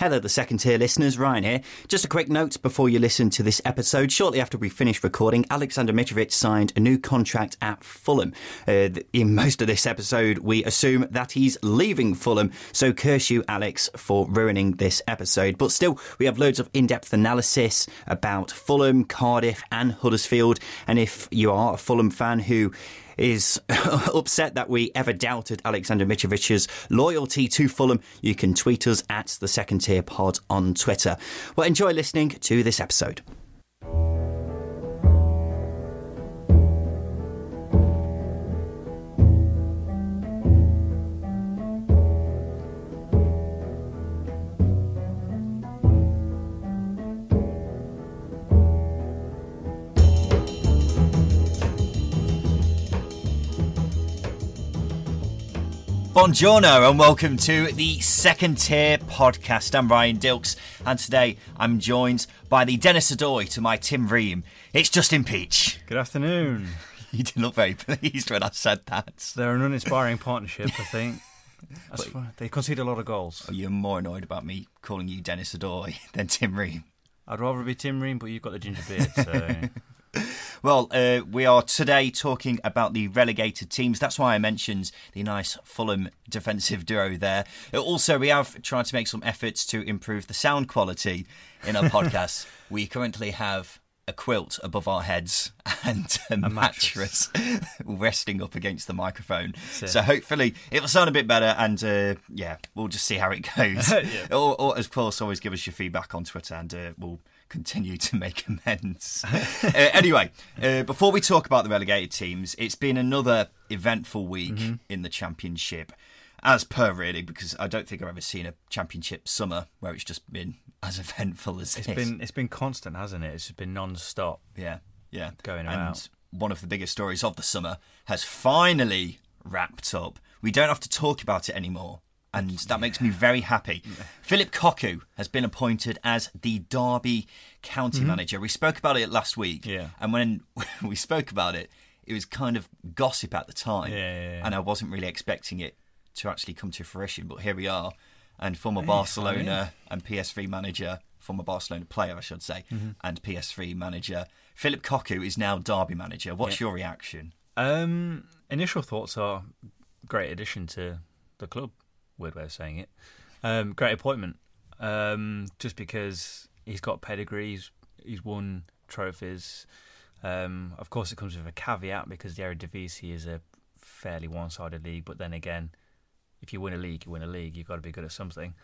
Hello, the second tier listeners. Ryan here. Just a quick note before you listen to this episode. Shortly after we finished recording, Alexander Mitrovic signed a new contract at Fulham. Uh, in most of this episode, we assume that he's leaving Fulham. So curse you, Alex, for ruining this episode. But still, we have loads of in-depth analysis about Fulham, Cardiff, and Huddersfield. And if you are a Fulham fan who is upset that we ever doubted Alexander Mitrovic's loyalty to Fulham, you can tweet us at the second tier pod on Twitter. Well, enjoy listening to this episode. Buongiorno and welcome to the second tier podcast. I'm Ryan Dilks and today I'm joined by the Denis Odoi to my Tim Ream. It's Justin Peach. Good afternoon. You didn't look very pleased when I said that. They're an uninspiring partnership, I think. That's fine. They concede a lot of goals. Oh, you're more annoyed about me calling you Denis Odoi than Tim Ream. I'd rather be Tim Ream, but you've got the ginger beard, so Well, uh, we are today talking about the relegated teams. That's why I mentioned the nice Fulham defensive duo there. Also, we have tried to make some efforts to improve the sound quality in our podcast. We currently have a quilt above our heads and a, mattress, resting up against the microphone. So hopefully it will sound a bit better, and uh, yeah, we'll just see how it goes. or, or, of course, always give us your feedback on Twitter, and uh, we'll continue to make amends. uh, anyway, uh, before we talk about the relegated teams, it's been another eventful week Mm-hmm. in the championship. As per, really, because I don't think I've ever seen a championship summer where it's just been as eventful as it's this. been it's been constant, hasn't it? It's been non-stop. Yeah, yeah. Going and one of the biggest stories of the summer has finally wrapped up. We don't have to talk about it anymore. And that makes me very happy. Phillip Cocu has been appointed as the Derby County manager. We spoke about it last week. Mm-hmm. Yeah. And when we spoke about it, it was kind of gossip at the time. Yeah, yeah, yeah. And I wasn't really expecting it to actually come to fruition. But here we are. And former Barcelona and PSV manager, former Barcelona player, I should say, Mm-hmm. and PSV manager, Phillip Cocu is now Derby manager. What's your reaction? Um, initial thoughts are great addition to the club. Weird way of saying it. Um, great appointment. Um, just because he's got pedigree, he's, he's won trophies. Um, of course, it comes with a caveat because the Eredivisie is a fairly one-sided league. But then again, if you win a league, you win a league. You've got to be good at something.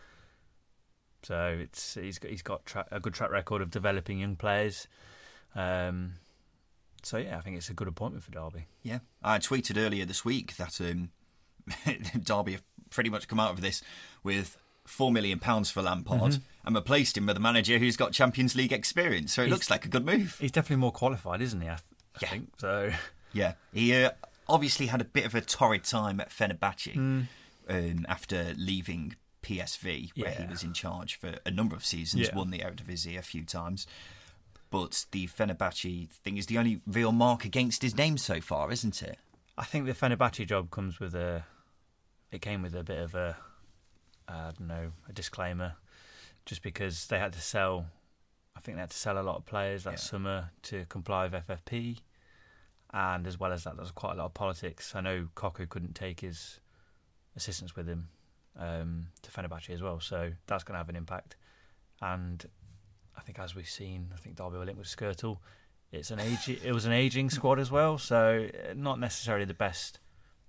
So it's he's got, he's got tra- a good track record of developing young players. Um, so yeah, I think it's a good appointment for Derby. Yeah, I tweeted earlier this week that um, Derby have pretty much come out of this with four million pounds for Lampard and replaced him with a manager who's got Champions League experience. So it He's- looks like a good move. He's definitely more qualified, isn't he? I, th- I Yeah. think so. Yeah, he uh, obviously had a bit of a torrid time at Fenerbahce um, after leaving PSV, where he was in charge for a number of seasons, Yeah. won the Eredivisie a few times. But the Fenerbahce thing is the only real mark against his name so far, isn't it? I think the Fenerbahce job comes with a. It came with a bit of a, I don't know, a disclaimer, just because they had to sell. I think they had to sell a lot of players that Yeah. summer to comply with FFP, and as well as that, there's quite a lot of politics. I know Cocu couldn't take his assistants with him um, to Fenerbahce as well, so that's going to have an impact. And I think, as we've seen, I think Derby were linked with Skrtel. It's an age. It was an aging squad as well, so uh, not necessarily the best,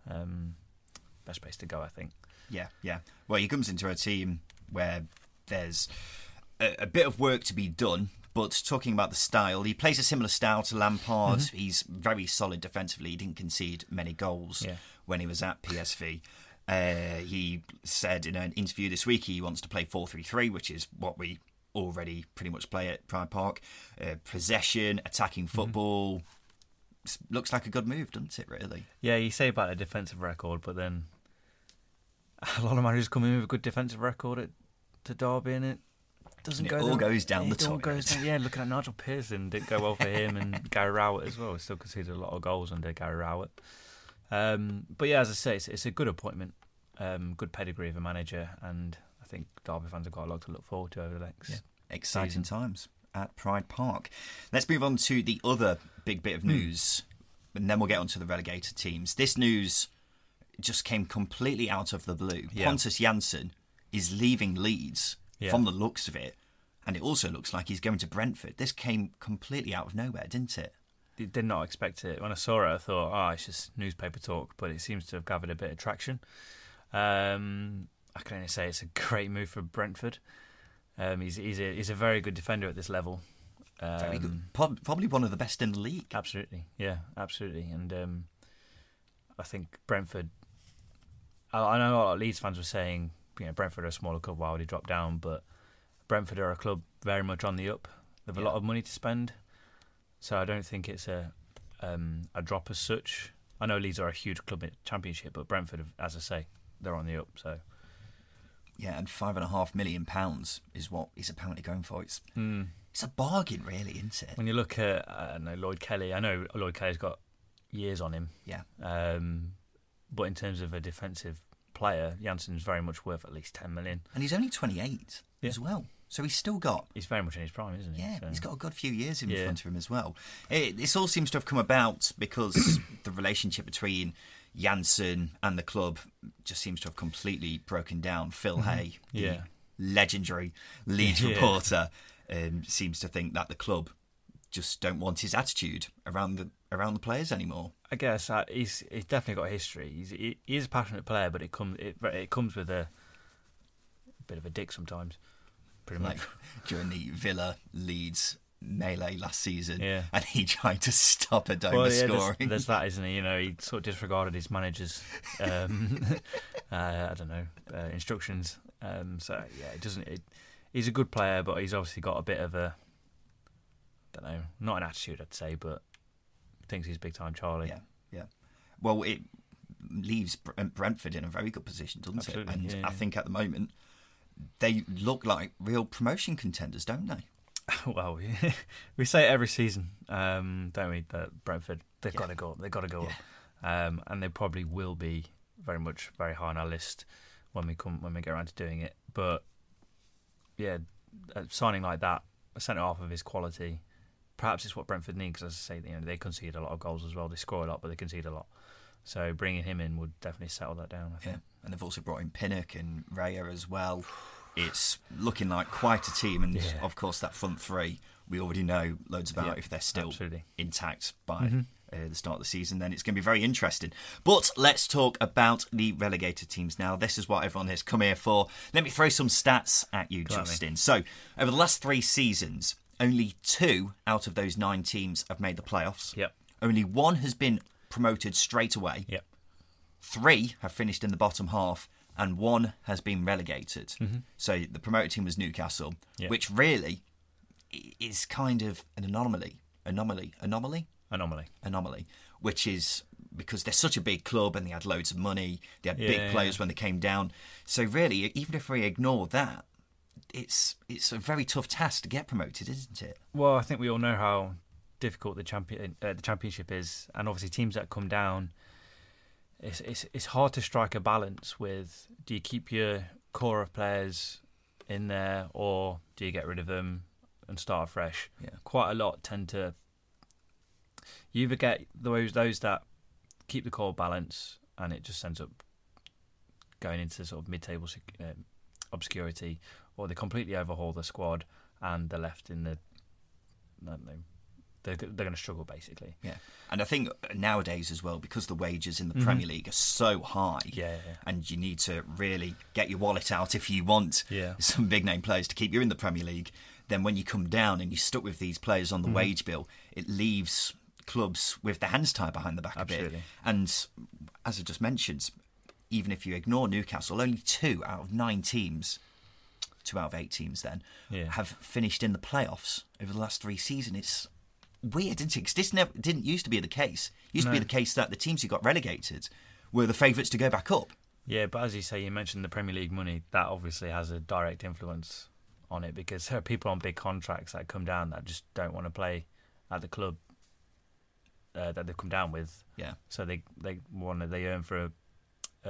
um, best place to go. I think. Yeah, yeah. Well, he comes into a team where there's a, a bit of work to be done. But talking about the style, he plays a similar style to Lampard. He's very solid defensively. He didn't concede many goals Yeah. when he was at PSV. Uh, he said in an interview this week he wants to play 4 3 3, which is what we already pretty much play at Pride Park. Uh, possession, attacking football. S- Looks like a good move, doesn't it, really? Yeah, you say about a defensive record, but then a lot of managers come in with a good defensive record at to Derby, and it doesn't And go. it all down- goes down the all toilet. yeah, looking at Nigel Pearson, didn't go well for him, and Gary Rowett as well. Still conceded a lot of goals under Gary Rowett. Um, but yeah, as I say, it's, it's a good appointment, um, good pedigree of a manager, and think Derby fans have got a lot to look forward to over the next. Exciting times at Pride Park. Let's move on to the other big bit of news, and then we'll get on to the relegated teams. This news just came completely out of the blue. Yeah. Pontus Jansson is leaving Leeds Yeah. from the looks of it, and it also looks like he's going to Brentford. This came completely out of nowhere, didn't it? did did not expect it. When I saw it, I thought, oh, it's just newspaper talk, but it seems to have gathered a bit of traction. Um, I can only say it's a great move for Brentford. Um, he's he's a he's a very good defender at this level. Um, Very good. Probably one of the best in the league. Absolutely, yeah, absolutely. And um, I think Brentford. I, I know a lot of Leeds fans were saying, you know, Brentford are a smaller club. Why would he drop down? But Brentford are a club very much on the up. They've a lot of money to spend, so I don't think it's a um, a drop as such. I know Leeds are a huge club in the Championship, but Brentford, as I say, they're on the up. So Yeah, and five and a half million pounds is what he's apparently going for. It's it's a bargain, really, isn't it? when you look at I know Lloyd Kelly, I know Lloyd Kelly's got years on him. Yeah. Um, but in terms of a defensive player, Jansson's very much worth at least 10 million. And he's only 28 Yeah. as well. So he's still got He's very much in his prime, isn't he? Yeah, So- he's got a good few years in Yeah. front of him as well. It, this all seems to have come about because the relationship between Jansson and the club just seems to have completely broken down. Phil Hay, the Mm-hmm. Yeah. legendary Leeds Yeah. reporter, um, seems to think that the club just don't want his attitude around the around the players anymore. I guess uh, he's he's definitely got a history. He's he, he is a passionate player, but it comes it, it comes with a, bit of a dick sometimes. Pretty much. Like during the Villa Leeds melee last season, Yeah. and he tried to stop a Well, yeah, scoring. there's, there's that, isn't he? You know, he sort of disregarded his manager's, um, uh, I don't know, uh, instructions. Um, so yeah, it doesn't. It, he's a good player, but he's obviously got a bit of a, I don't know, not an attitude, I'd say, but thinks he's big time Charlie. Yeah, yeah. Well, it leaves Brentford in a very good position, doesn't Absolutely, it? And yeah, I think at the moment they look like real promotion contenders, don't they? well, we, say it every season, um, don't we? That Brentford they've Yeah. got to go up. They've got to go up, um, and they probably will be very much very high on our list when we come when we get around to doing it. But yeah, signing like that, a centre half of his quality, perhaps it's what Brentford need because, as I say, you know they concede a lot of goals as well. They score a lot, but they concede a lot. So bringing him in would definitely settle that down. I think. Yeah. And they've also brought in Pinnock and Raya as well. It's looking like quite a team, and Yeah. of course that front three we already know loads about. Yeah, if they're still absolutely. Mm-hmm. intact by uh, the start of the season, then it's going to be very interesting. But let's talk about the relegated teams now. This is what everyone has come here for. Let me throw some stats at you, Go at me. Justin. So over the last three seasons, only two out of those nine teams have made the playoffs. Yep. Only one has been promoted straight away. Yep. Three have finished in the bottom half, and one has been relegated. So the promoted team was Newcastle, Mm-hmm. Yeah. which really is kind of an anomaly. Anomaly. Anomaly? Anomaly. Anomaly. Which is because they're such a big club and they had loads of money, they had Yeah, big yeah. players when they came down. So really, even if we ignore that, it's it's a very tough task to get promoted, isn't it? Well, I think we all know how difficult the champion uh, the championship is, and obviously teams that come down, it's it's it's hard to strike a balance with. Do you keep your core of players in there, or do you get rid of them and start afresh? Yeah. Quite a lot tend to. You either get those those that keep the core balance, and it just ends up going into sort of mid-table sec- um, obscurity, or they completely overhaul the squad and they're left in the. Know. They're, they're going to struggle basically. Yeah, and I think nowadays as well because the wages in the Premier League are so high. Mm-hmm. Yeah, yeah. and you need to really get your wallet out if you want Yeah. some big name players to keep you in the Premier League. Then when you come down and you're stuck with these players on the Mm-hmm. wage bill, it leaves clubs with their hands tied behind the back a bit. Absolutely. And as I just mentioned, even if you ignore Newcastle, only two out of nine teams, two out of eight teams then, Yeah. have finished in the playoffs over the last three seasons. It's weird, isn't it? 'Cause this never didn't used to be the case. It used to be the case that the teams who got relegated were the favourites to go back up. Yeah, but as you say, you mentioned the Premier League money. That obviously has a direct influence on it because there are people on big contracts that come down that just don't want to play at the club uh, that they've come down with. Yeah, So they they want to, they earn for a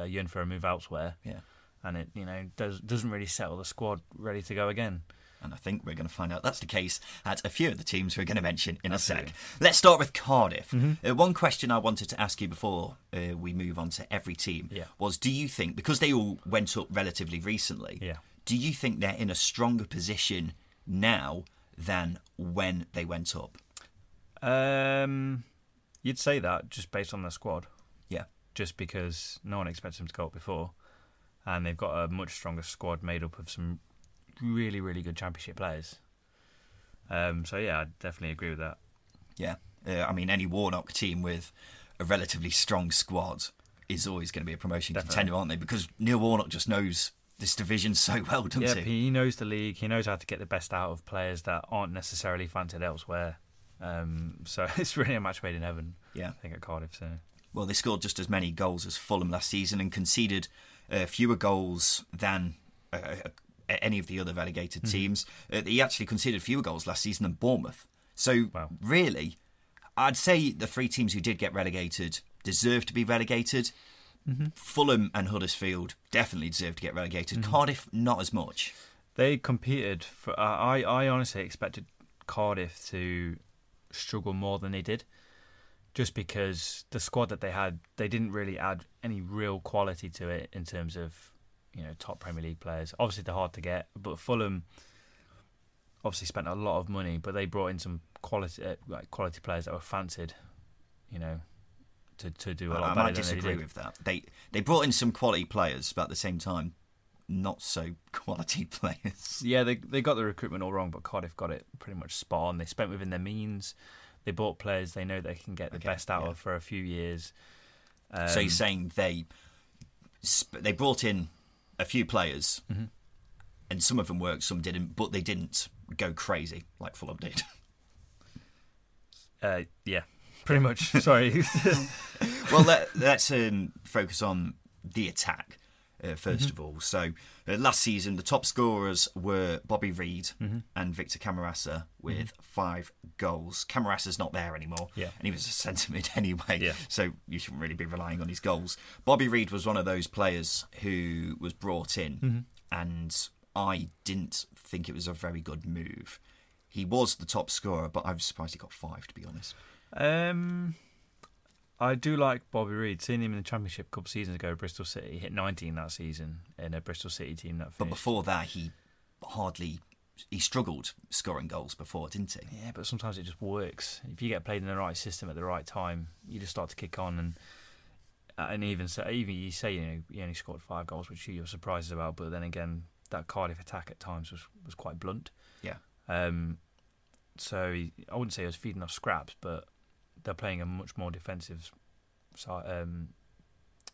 uh, yearn for a move elsewhere, yeah. and it you know does doesn't really settle the squad ready to go again. And I think we're going to find out that's the case at a few of the teams we're going to mention in a sec. Let's start with Cardiff. Mm-hmm. Uh, one question I wanted to ask you before uh, we move on to every team Yeah. was do you think, because they all went up relatively recently, Yeah. do you think they're in a stronger position now than when they went up? Um, you'd say that just based on their squad, Yeah. just because no one expects them to go up before, and they've got a much stronger squad made up of some really really good Championship players. Um, so yeah, I definitely agree with that. Yeah. Uh, I mean, any Warnock team with a relatively strong squad is always going to be a promotion Definitely. contender, aren't they? Because Neil Warnock just knows this division so well, doesn't Yeah, he? he knows the league. He knows how to get the best out of players that aren't necessarily fancied elsewhere. Um, so it's really a match made in heaven. Yeah. I think at Cardiff. So Well, they scored just as many goals as Fulham last season and conceded uh, fewer goals than uh, uh, any of the other relegated teams. Uh, he actually conceded fewer goals last season than Bournemouth. So, Wow. really, I'd say the three teams who did get relegated deserve to be relegated. Fulham and Huddersfield definitely deserve to get relegated. Cardiff, not as much. they competed for. Uh, I I honestly expected Cardiff to struggle more than they did, just because the squad that they had, they didn't really add any real quality to it in terms of you know top Premier League players. Obviously, they're hard to get, but Fulham obviously spent a lot of money, but they brought in some quality uh, like quality players that were fancied, you know, to to do a lot I, I might disagree with that. They they brought in some quality players, but at the same time, not so quality players. Yeah, they they got the recruitment all wrong, but Cardiff got it pretty much spot on. They spent within their means. They bought players they know they can get the Okay, best out yeah. of for a few years. Um, so you're saying they sp- they brought in a few players, Mm-hmm. and some of them worked, some didn't, but they didn't go crazy like Fulham did. uh, yeah, pretty much. Sorry. well, let, let's um, focus on the attack uh, 1st Mm-hmm. of all. So uh, last season, the top scorers were Bobby Reid Mm-hmm. and Victor Camarasa with five goals. Camarasa's not there anymore, Yeah. and he was a centre mid anyway, Yeah. so you shouldn't really be relying on his goals. Bobby Reid was one of those players who was brought in, Mm-hmm. and I didn't think it was a very good move. He was the top scorer, but I was surprised he got five, to be honest. um, I do like Bobby Reid. Seeing him in the Championship a couple of seasons ago, at Bristol City he hit 19 that season in a Bristol City team that. But before that, he hardly he struggled scoring goals before, didn't he? Yeah, but sometimes it just works. If you get played in the right system at the right time, you just start to kick on. And uh, and even so, even you say you know he only scored five goals, which you were surprised about. But then again, that Cardiff attack at times was was quite blunt. Yeah. Um, so he, I wouldn't say he was feeding off scraps, but they're playing a much more defensive si- um,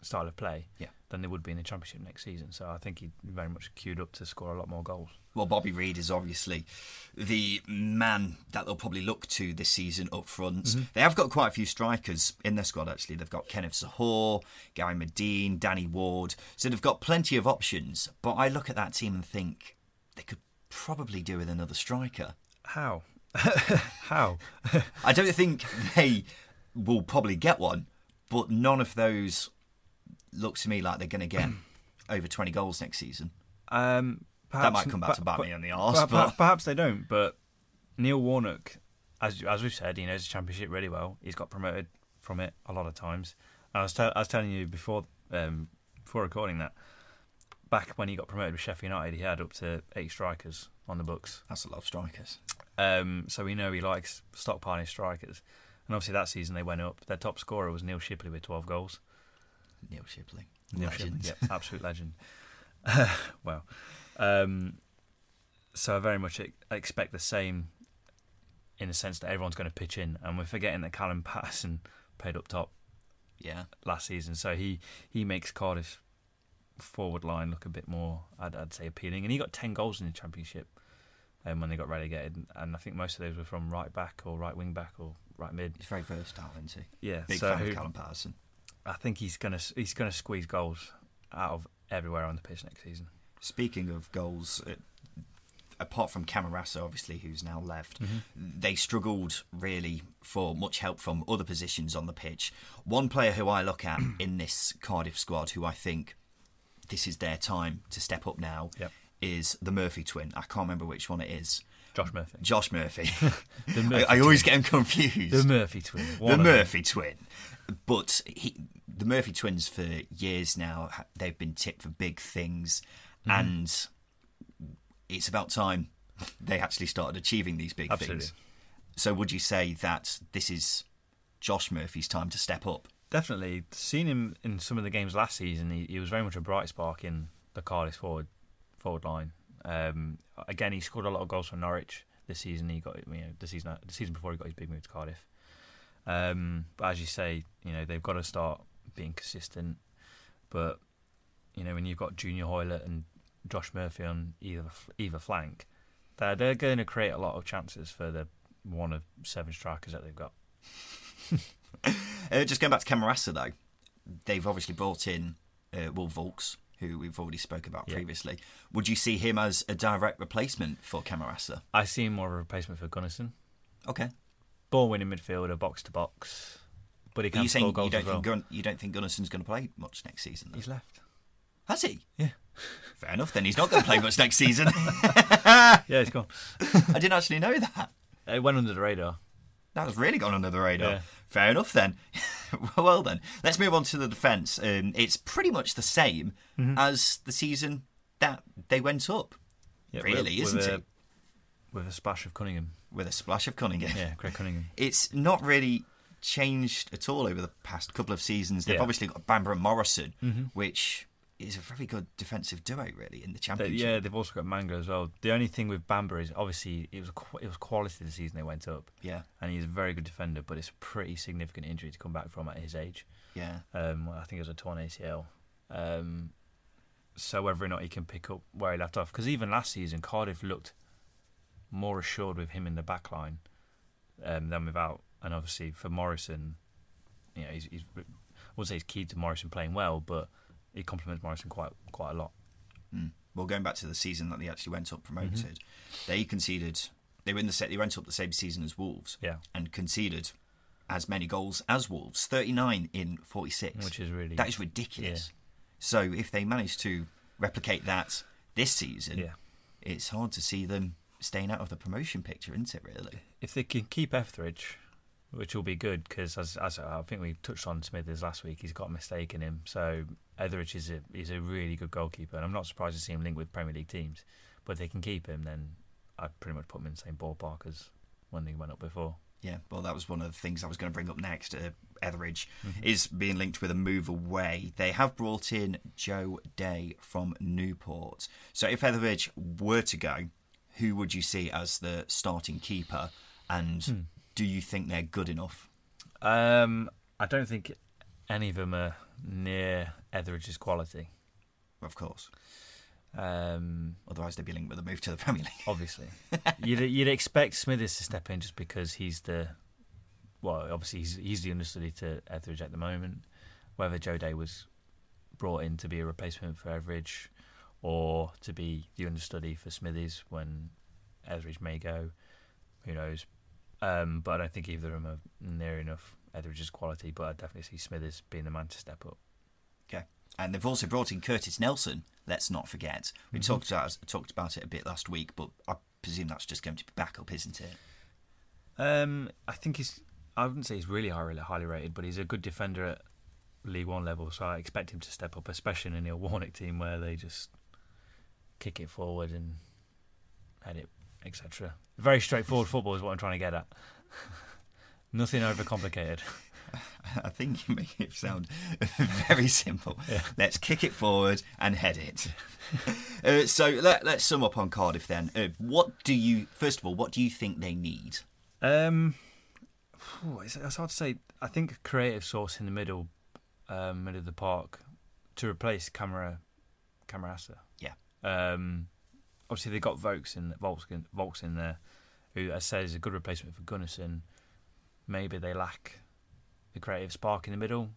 style of play Yeah. than they would be in the Championship next season. So I think he very much queued up to score a lot more goals. Well, Bobby Reid is obviously the man that they'll probably look to this season up front. They have got quite a few strikers in their squad, actually. They've got Kenneth Zohore, Gary Madine, Danny Ward. So they've got plenty of options. But I look at that team and think they could probably do with another striker. How? How? I don't think they will probably get one, but none of those look to me like they're going to get over 20 goals next season. Um, That might come back to bite per- me on the arse, but- perhaps they don't. But Neil Warnock, as as we've said, he knows the championship really well. He's got promoted from it a lot of times. I was tell I was telling you before um, before recording that back when he got promoted with Sheffield United, he had up to eight strikers on the books. That's a lot of strikers. Um, so we know he likes stockpiling strikers. And obviously that season they went up. Their top scorer was Neil Shipperley with 12 goals. Neil Shipperley. Neil Legend. Shipperley, yeah, absolute legend. well, um, so I very much expect the same in the sense that everyone's going to pitch in, and we're forgetting that Callum Paterson played up top Yeah. last season, so he he makes Cardiff forward line look a bit more, I'd, I'd say, appealing. And he got 10 goals in the Championship um, when they got relegated. And I think most of those were from right back or right wing back or right mid. He's very versatile, isn't he? Yeah, Big so fan of Callum Paterson. I think he's gonna he's gonna squeeze goals out of everywhere on the pitch next season. Speaking of goals, uh, apart from Camarasa, obviously, who's now left, they struggled really for much help from other positions on the pitch. One player who I look at in this Cardiff squad, who I think this is their time to step up now, Yep. is the Murphy twin. I can't remember which one it is. Josh Murphy, Josh Murphy. the I, Murphy, I always get him confused. the Murphy twin, the One of them. Murphy twin. But he, the Murphy twins for years now, they've been tipped for big things, Mm-hmm. and it's about time they actually started achieving these big Absolutely. things. So, would you say that this is Josh Murphy's time to step up? Definitely seen him in some of the games last season. He, he was very much a bright spark in the Cardiff forward forward line. Um, again, he scored a lot of goals for Norwich this season. He got you know the season the season before he got his big move to Cardiff. Um, but as you say, you know they've got to start being consistent. But you know when you've got Junior Hoilett and Josh Murphy on either either flank, they're they're going to create a lot of chances for the one of seven strikers that they've got. Uh, just going back to Camarasa, though, they've obviously brought in uh, Will Vaulks, who we've already spoke about Yeah. previously. Would you see him as a direct replacement for Camarasa? I see him more of a replacement for Gunnarsson. Okay. ball winning midfielder, box to box. But he can score saying you don't as well. think Gun- you don't think Gunnarsson's going to play much next season? Then? He's left. Has he? Yeah. Fair enough. Then he's not going to play much next season. Yeah, he's gone. I didn't actually know that. It went under the radar. That was really gone under the radar. Yeah. Fair enough then. well then, let's move on to the defence. Um, it's pretty much the same Mm-hmm. as the season that they went up. Yeah, really, with, isn't with it? With a splash of Cunningham. With a splash of Cunningham. Yeah, Craig Cunningham. It's not really changed at all over the past couple of seasons. They've Yeah. Mm-hmm. obviously got Bamba and Morrison, which is a very good defensive duo, really, in the championship. yeah, they've also got Manga as well. The only thing with Bamba is obviously it was it was quality the season they went up, yeah, and he's a very good defender. But it's a pretty significant injury to come back from at his age. yeah. Um, I think it was a torn ACL. Um, so whether or not he can pick up where he left off, because even last season Cardiff looked more assured with him in the back line um, than without. And obviously for Morrison, you know, he's, he's I would say he's key to Morrison playing well, but he complements Morrison quite quite a lot. Mm. Well, going back to the season that they actually went up promoted, Mm-hmm. they conceded. They were in the set. They went up the same season as Wolves, Yeah. and conceded as many goals as Wolves, thirty nine in forty six, Which is really- that is ridiculous. So if they manage to replicate that this season, Yeah. it's hard to see them staying out of the promotion picture, isn't it? Really? If they can keep Etheridge, which will be good because as, as I think we touched on Smithies last week, he's got a mistake in him. So Etheridge is a is a really good goalkeeper, and I'm not surprised to see him linked with Premier League teams. But if they can keep him, then I'd pretty much put him in the same ballpark as when he went up before. Yeah, well, that was one of the things I was going to bring up next. Uh, Etheridge is being linked with a move away. They have brought in Joe Day from Newport. So if Etheridge were to go, who would you see as the starting keeper? And do you think they're good enough? Um, I don't think any of them are near Etheridge's quality. Of course. Um, Otherwise, they'd be linked with a move to the Premier League. obviously. you'd you'd expect Smithies to step in just because he's the well, obviously he's he's the understudy to Etheridge at the moment. Whether Joe Day was brought in to be a replacement for Etheridge or to be the understudy for Smithies when Etheridge may go, who knows? Um, but I don't think either of them are near enough Etheridge's quality. But I definitely see Smithies being the man to step up. Okay. And they've also brought in Curtis Nelson. Let's not forget. We talked about talked about it a bit last week, but I presume that's just going to be backup, isn't it? Um, I think he's. I wouldn't say he's really highly highly rated, but he's a good defender at League One level. So I expect him to step up, especially in a Warnock team where they just kick it forward and head it, etc. Very straightforward football is what I'm trying to get at. Nothing overcomplicated. I think you make it sound very simple. Let's kick it forward and head it. uh, so let, let's sum up on Cardiff then. Uh, what do you, first of all, what do you think they need? Um, it's, it's hard to say. I think a creative source in the middle, um, middle of the park, to replace Camera Camarasa. Yeah. Um, obviously, they got Vaulks in Vaulks in, Vaulks in there, who I said is a good replacement for Gunnarsson. Maybe they lack the creative spark in the middle.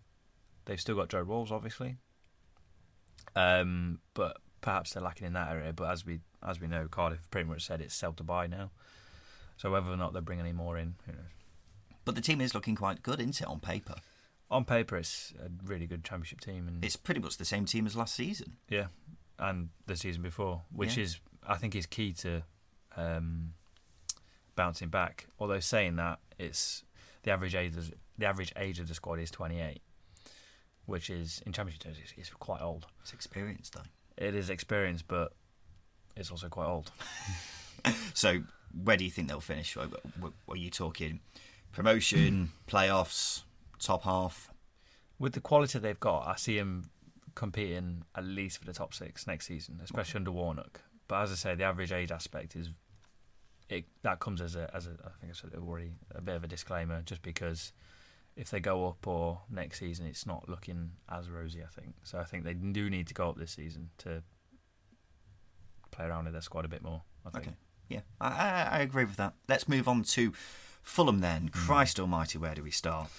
They've still got Joe Ralls, obviously, um, but perhaps they're lacking in that area. But as we as we know, Cardiff pretty much said it's sell to buy now. So whether or not they bring any more in, who knows? But the team is looking quite good, isn't it, on paper? On paper, it's a really good championship team, and It's pretty much the same team as last season. Yeah, and the season before, which Yeah. is I think is key to um, bouncing back. Although saying that, it's the average age of, the average age of the squad is 28, which is in championship terms is, is quite old. It's experience, though. It is experience, but it's also quite old. So, where do you think they'll finish? Are, are you talking promotion, playoffs, top half? With the quality they've got, I see them competing at least for the top six next season, especially under Warnock. But as I say, the average age aspect is it that comes as a as a I think I said already a bit of a disclaimer, just because if they go up or next season, it's not looking as rosy. I think so. I think they do need to go up this season to play around with their squad a bit more. I think. Okay. Yeah, I, I, I agree with that. Let's move on to Fulham then. Hmm. Christ Almighty, where do we start?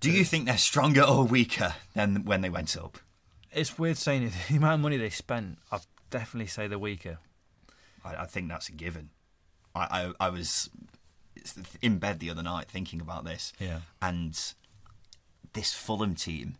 Do you think they're stronger or weaker than when they went up? It's weird saying it. The amount of money they spent, I'd definitely say they're weaker. I, I think that's a given. I, I, I was in bed the other night thinking about this, Yeah. and this Fulham team,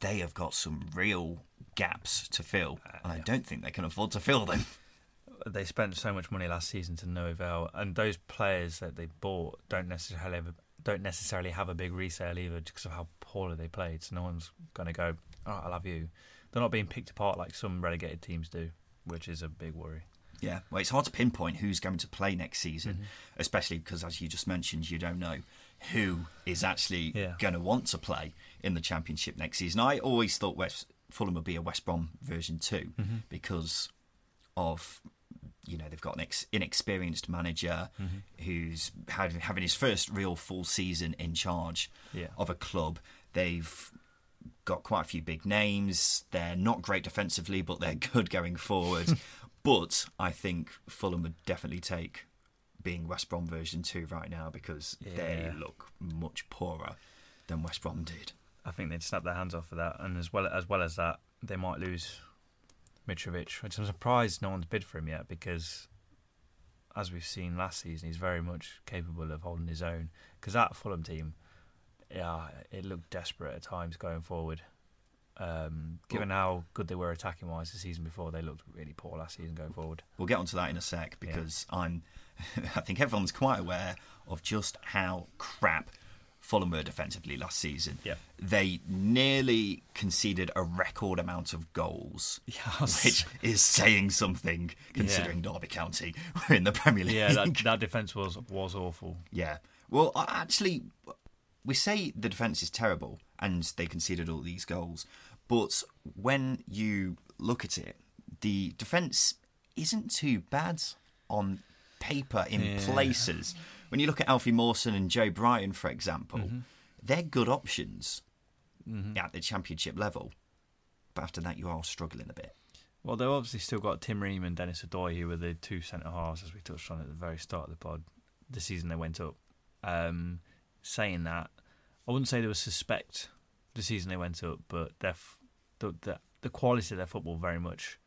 they have got some real gaps to fill, uh, and I don't think they can afford to fill them. they spent so much money last season to no avail, and those players that they bought don't necessarily have a, don't necessarily have a big resale either, because of how poorly they played. So no one's going to go, "Oh, I love you." They're not being picked apart like some relegated teams do, which is a big worry. Yeah, well, it's hard to pinpoint who's going to play next season, Mm-hmm. especially because, as you just mentioned, you don't know who is actually Yeah. going to want to play in the Championship next season. I always thought West Fulham would be a West Brom version 2 Mm-hmm. because of you know they've got an ex- inexperienced manager Mm-hmm. who's had, having his first real full season in charge Yeah. of a club. They've got quite a few big names. They're not great defensively, but they're good going forward. but I think Fulham would definitely take being West Brom version 2 right now because they look much poorer than West Brom did. I think they'd snap their hands off for that, and as well as well as that, they might lose Mitrovic, which I'm surprised no one's bid for him yet because, as we've seen last season, he's very much capable of holding his own. Because that Fulham team, yeah, it looked desperate at times going forward. Um, given how good they were attacking wise the season before, they looked really poor last season going forward. We'll get onto that in a sec because I'm. I think everyone's quite aware of just how crap Fulham were defensively last season. Yeah. They nearly conceded a record amount of goals, Yes. which is saying something considering Derby County were in the Premier League. Yeah, that, that defence was was awful. Yeah. Well, actually, we say the defence is terrible and they conceded all these goals, but when you look at it, the defence isn't too bad on paper in places. When you look at Alfie Mawson and Joe Bryan, for example, they're good options at the championship level. But after that, you are struggling a bit. Well, they've obviously still got Tim Ream and Denis Odoi, who were the two centre halves, as we touched on at the very start of the pod, the season they went up. Um, saying that, I wouldn't say they were suspect the season they went up, but their f- the, the the quality of their football very much.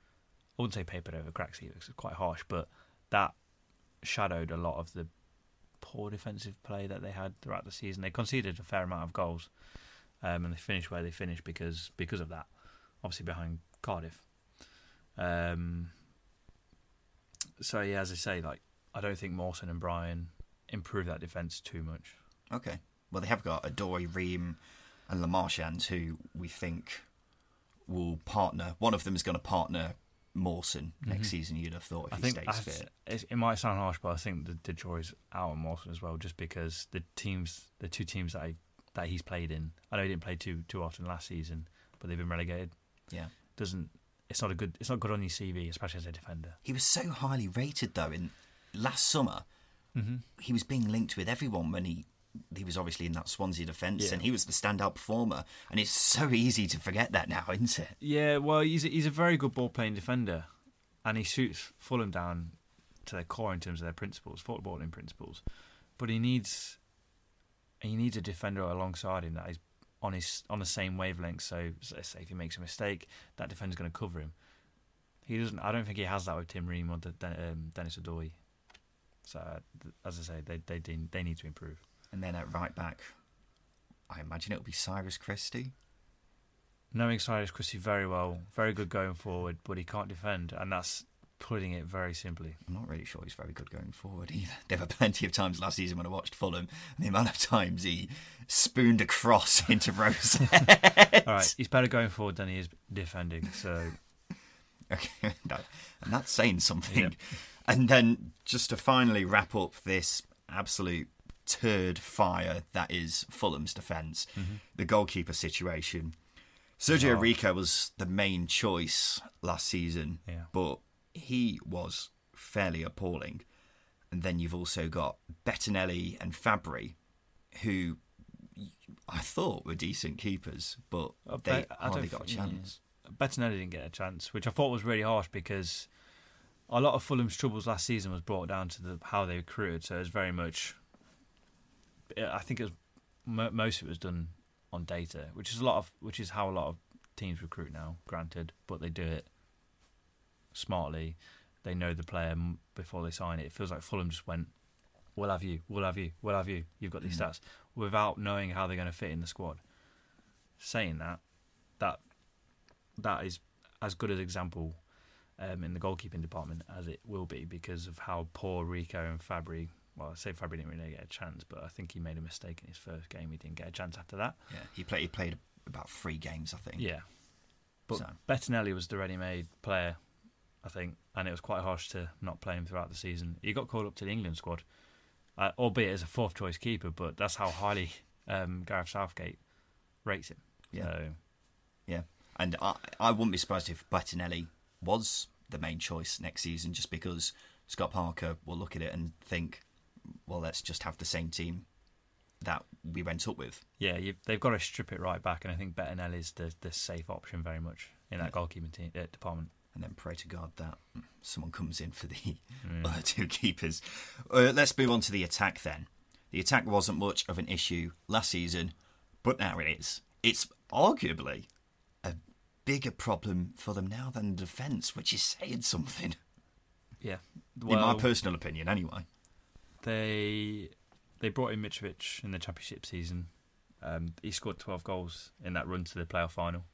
I wouldn't say papered over cracks either, 'cause it's quite harsh, but that shadowed a lot of the poor defensive play that they had throughout the season. They conceded a fair amount of goals, um, and they finished where they finished because because of that. Obviously behind Cardiff. Um, so yeah, as I say, like I don't think Mawson and Bryan improved that defence too much. Okay. Well, they have got Odoi, Ream, and Le Marchand, who we think will partner. One of them is going to partner Mawson next season. You'd have thought if I he think stays fit. it, it might sound harsh, but I think the, the jury's out on Mawson as well, just because the teams, the two teams that I, that he's played in, I know he didn't play too too often last season, but they've been relegated. Yeah. Doesn't it's not a good it's not good on your CV, especially as a defender. He was so highly rated though. In last summer, Mm-hmm. he was being linked with everyone when he he was obviously in that Swansea defence, Yeah. and he was the standout performer. And it's so easy to forget that now, isn't it? Yeah, well, he's a, he's a very good ball playing defender, and he suits Fulham down to their core in terms of their principles, footballing principles. But he needs he needs a defender alongside him that is on his on the same wavelength. So let's say if he makes a mistake, that defender's going to cover him. He doesn't. I don't think he has that with Tim Ream or De- um, Denis Odoi. So uh, th- as I say, they they they need to improve. And then at right back, I imagine it'll be Cyrus Christie. Knowing Cyrus Christie very well, very good going forward, but he can't defend, and that's putting it very simply. I'm not really sure he's very good going forward either. There were plenty of times last season when I watched Fulham, and the amount of times he spooned a cross into Rose. All right, he's better going forward than he is defending. So Okay, and that's saying something. And then just to finally wrap up this absolute turd fire that is Fulham's defence, mm-hmm. the goalkeeper situation. Sergio Oh. Rico was the main choice last season, Yeah. but he was fairly appalling. And then you've also got Bettinelli and Fabri, who I thought were decent keepers, but uh, I they bet- I don't hardly got a thi- yeah. chance. Bettinelli didn't get a chance, which I thought was really harsh because a lot of Fulham's troubles last season was brought down to the how they recruited. So it was very much, I think it was mo- most of it was done on data, which is a lot of which is how a lot of teams recruit now. Granted, but they do it smartly. They know the player before they sign it. It feels like Fulham just went, "We'll have you, we'll have you, we'll have you." You've got these stats without knowing how they're going to fit in the squad. Saying that, that that is as good an example um, in the goalkeeping department as it will be because of how poor Rico and Fabri. Well, I say Fabri didn't really get a chance, but I think he made a mistake in his first game. He didn't get a chance after that. Yeah, he played. He played about three games, I think. Yeah, but So- Bettinelli was the ready-made player, I think, and it was quite harsh to not play him throughout the season. He got called up to the England squad, uh, albeit as a fourth-choice keeper, but that's how highly um, Gareth Southgate rates him. Yeah. So, Yeah, and I, I wouldn't be surprised if Bettinelli was the main choice next season, just because Scott Parker will look at it and think, well, let's just have the same team that we went up with. Yeah, they've got to strip it right back, and I think Bettinelli's the the safe option very much in that goalkeeping team, uh, department. And then pray to God that someone comes in for the other two keepers. Uh, let's move on to the attack then. The attack wasn't much of an issue last season, but now it is. It's arguably a bigger problem for them now than the defence, which is saying something. Yeah, in my personal opinion, anyway. They they brought in Mitrovic in the championship season. Um, he scored twelve goals in that run to the playoff final,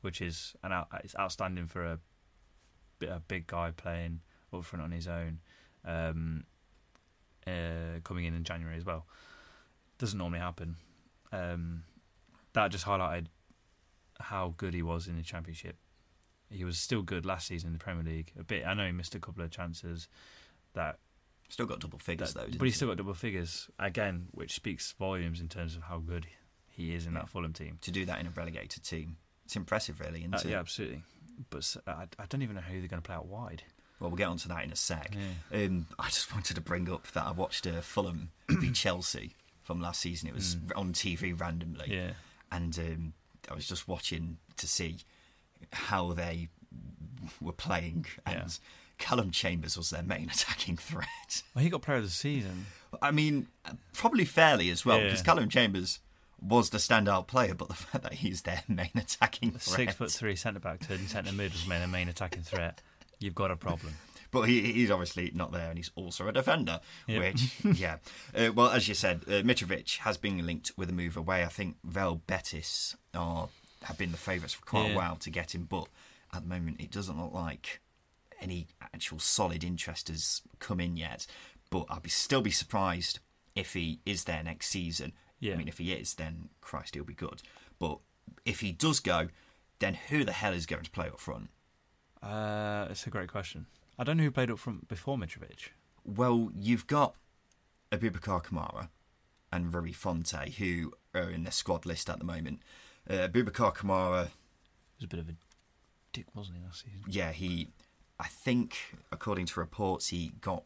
which is an out, it's outstanding for a, a big guy playing up front on his own. Um, uh, coming in in January as well doesn't normally happen. Um, that just highlighted how good he was in the championship. He was still good last season in the Premier League. A bit. I know he missed a couple of chances that Still got double figures that- though, didn't but he's he? still got double figures again, which speaks volumes in terms of how good he is in that Fulham team. to do that in a relegated team. It's impressive, really, isn't Uh, it? yeah, absolutely. But I don't even know who they're going to play out wide. Well, we'll get onto that in a sec. Um, I just wanted to bring up that I watched uh, Fulham v Chelsea from last season. It was on TV randomly, Mm. Yeah. and um, I was just watching to see how they were playing, and Yeah. Calum Chambers was their main attacking threat. Well, he got player of the season. I mean, probably fairly as well, Yeah. because Calum Chambers was the standout player, but the fact that he's their main attacking threat. Six foot three centre back turned centre mid was a main attacking threat. You've got a problem. But he, he's obviously not there, and he's also a defender. Yep. Which, yeah. Uh, well, as you said, uh, Mitrovic has been linked with a move away. I think Real Betis are have been the favourites for quite a while to get him, but at the moment it doesn't look like any actual solid interest has come in yet. But I'd be still be surprised if he is there next season. Yeah. I mean, if he is, then Christ, he'll be good. But if he does go, then who the hell is going to play up front? Uh, it's a great question. I don't know who played up front before Mitrovic. Well, you've got Aboubakar Kamara and Rui Fonte, who are in the squad list at the moment. Uh, Aboubakar Kamara, was a bit of a dick, wasn't he, last season? yeah, he, I think, according to reports, he got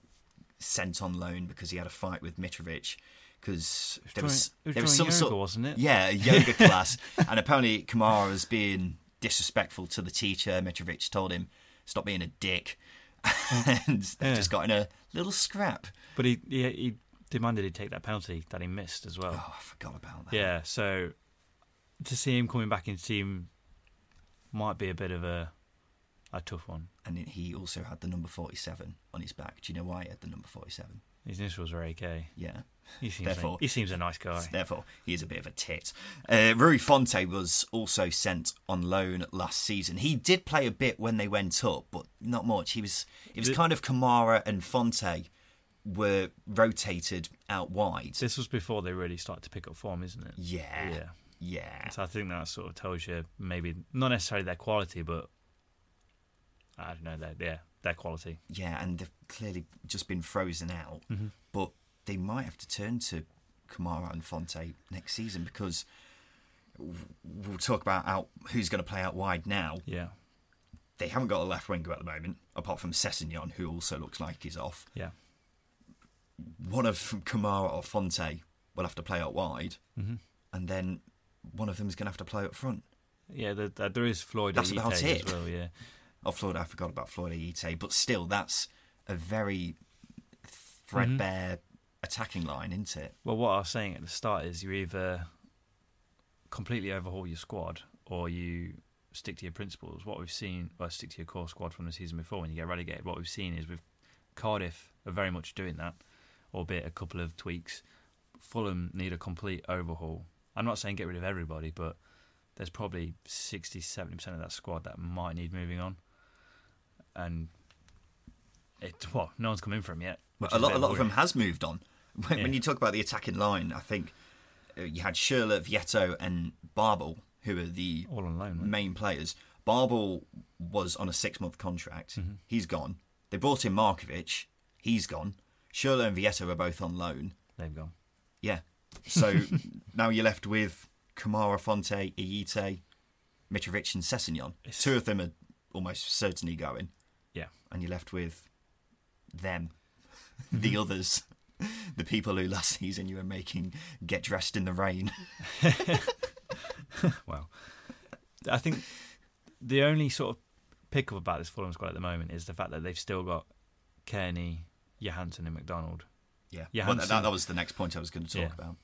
sent on loan because he had a fight with Mitrovic. because there was during- it was there was some during sort yoga, wasn't it? yeah a yoga class, and apparently Kamara was being disrespectful to the teacher. Mitrovic told him stop being a dick, and they Yeah. just got in a little scrap. But he, he he demanded he take that penalty that he missed as well. Oh, I forgot about that. Yeah, so to see him coming back into team might be a bit of a a tough one. and he also had the number forty-seven on his back. Do you know why he had the number forty-seven? His initials are AK. Yeah. He seems Therefore- like, he seems a nice guy. Therefore, he is a bit of a tit. Uh, Rui Fonte was also sent on loan last season. He did play a bit when they went up, but not much. He was it was kind of Kamara and Fonte were rotated out wide. This was before they really started to pick up form, isn't it? Yeah, Yeah. yeah, So I think that sort of tells you maybe not necessarily their quality, but I don't know their yeah their quality. yeah. And they've clearly just been frozen out. Mm-hmm. But they might have to turn to Kamara and Fonte next season because we'll talk about out who's going to play out wide now. Yeah, They haven't got a left winger at the moment, apart from Sessegnon, who also looks like he's off. yeah, One of Kamara or Fonte will have to play out wide, Mm-hmm. and then one of them is going to have to play up front. yeah. The, the, there is Floyd That's about as it. well. Yeah, Oh, Floyd, I forgot about Floyd Ayite, but still, that's a very threadbare mm-hmm. attacking line, isn't it? Well, what I was saying at the start is you either completely overhaul your squad or you stick to your principles. What we've seen, well, stick to your core squad from the season before when you get relegated. What we've seen is with Cardiff are very much doing that, albeit a couple of tweaks. Fulham need a complete overhaul. I'm not saying get rid of everybody, but there's probably 60 70% of that squad that might need moving on. And it, well, no one's come in for him yet. Which a lot, bit a lot of them has moved on. When, when you talk about the attacking line, I think uh, you had Schürrle, Vietto, and Babel, who are the All on loan, right? main players. Babel was on a six-month contract. Mm-hmm. He's gone. They brought in Markovic. He's gone. Schürrle and Vietto are both on loan. They've gone. Yeah. So now you're left with Kamara, Fonte, Ayite, Mitrovic, and Sessegnon. Two of them are almost certainly going, Yeah. And you're left with them, the others, the people who last season you were making get dressed in the rain. Well, I think the only sort of pick up about this Fulham squad at the moment is the fact that they've still got Cairney, Johansen, and McDonald. Yeah. Yeah, well, that, that was the next point I was going to talk Yeah. about.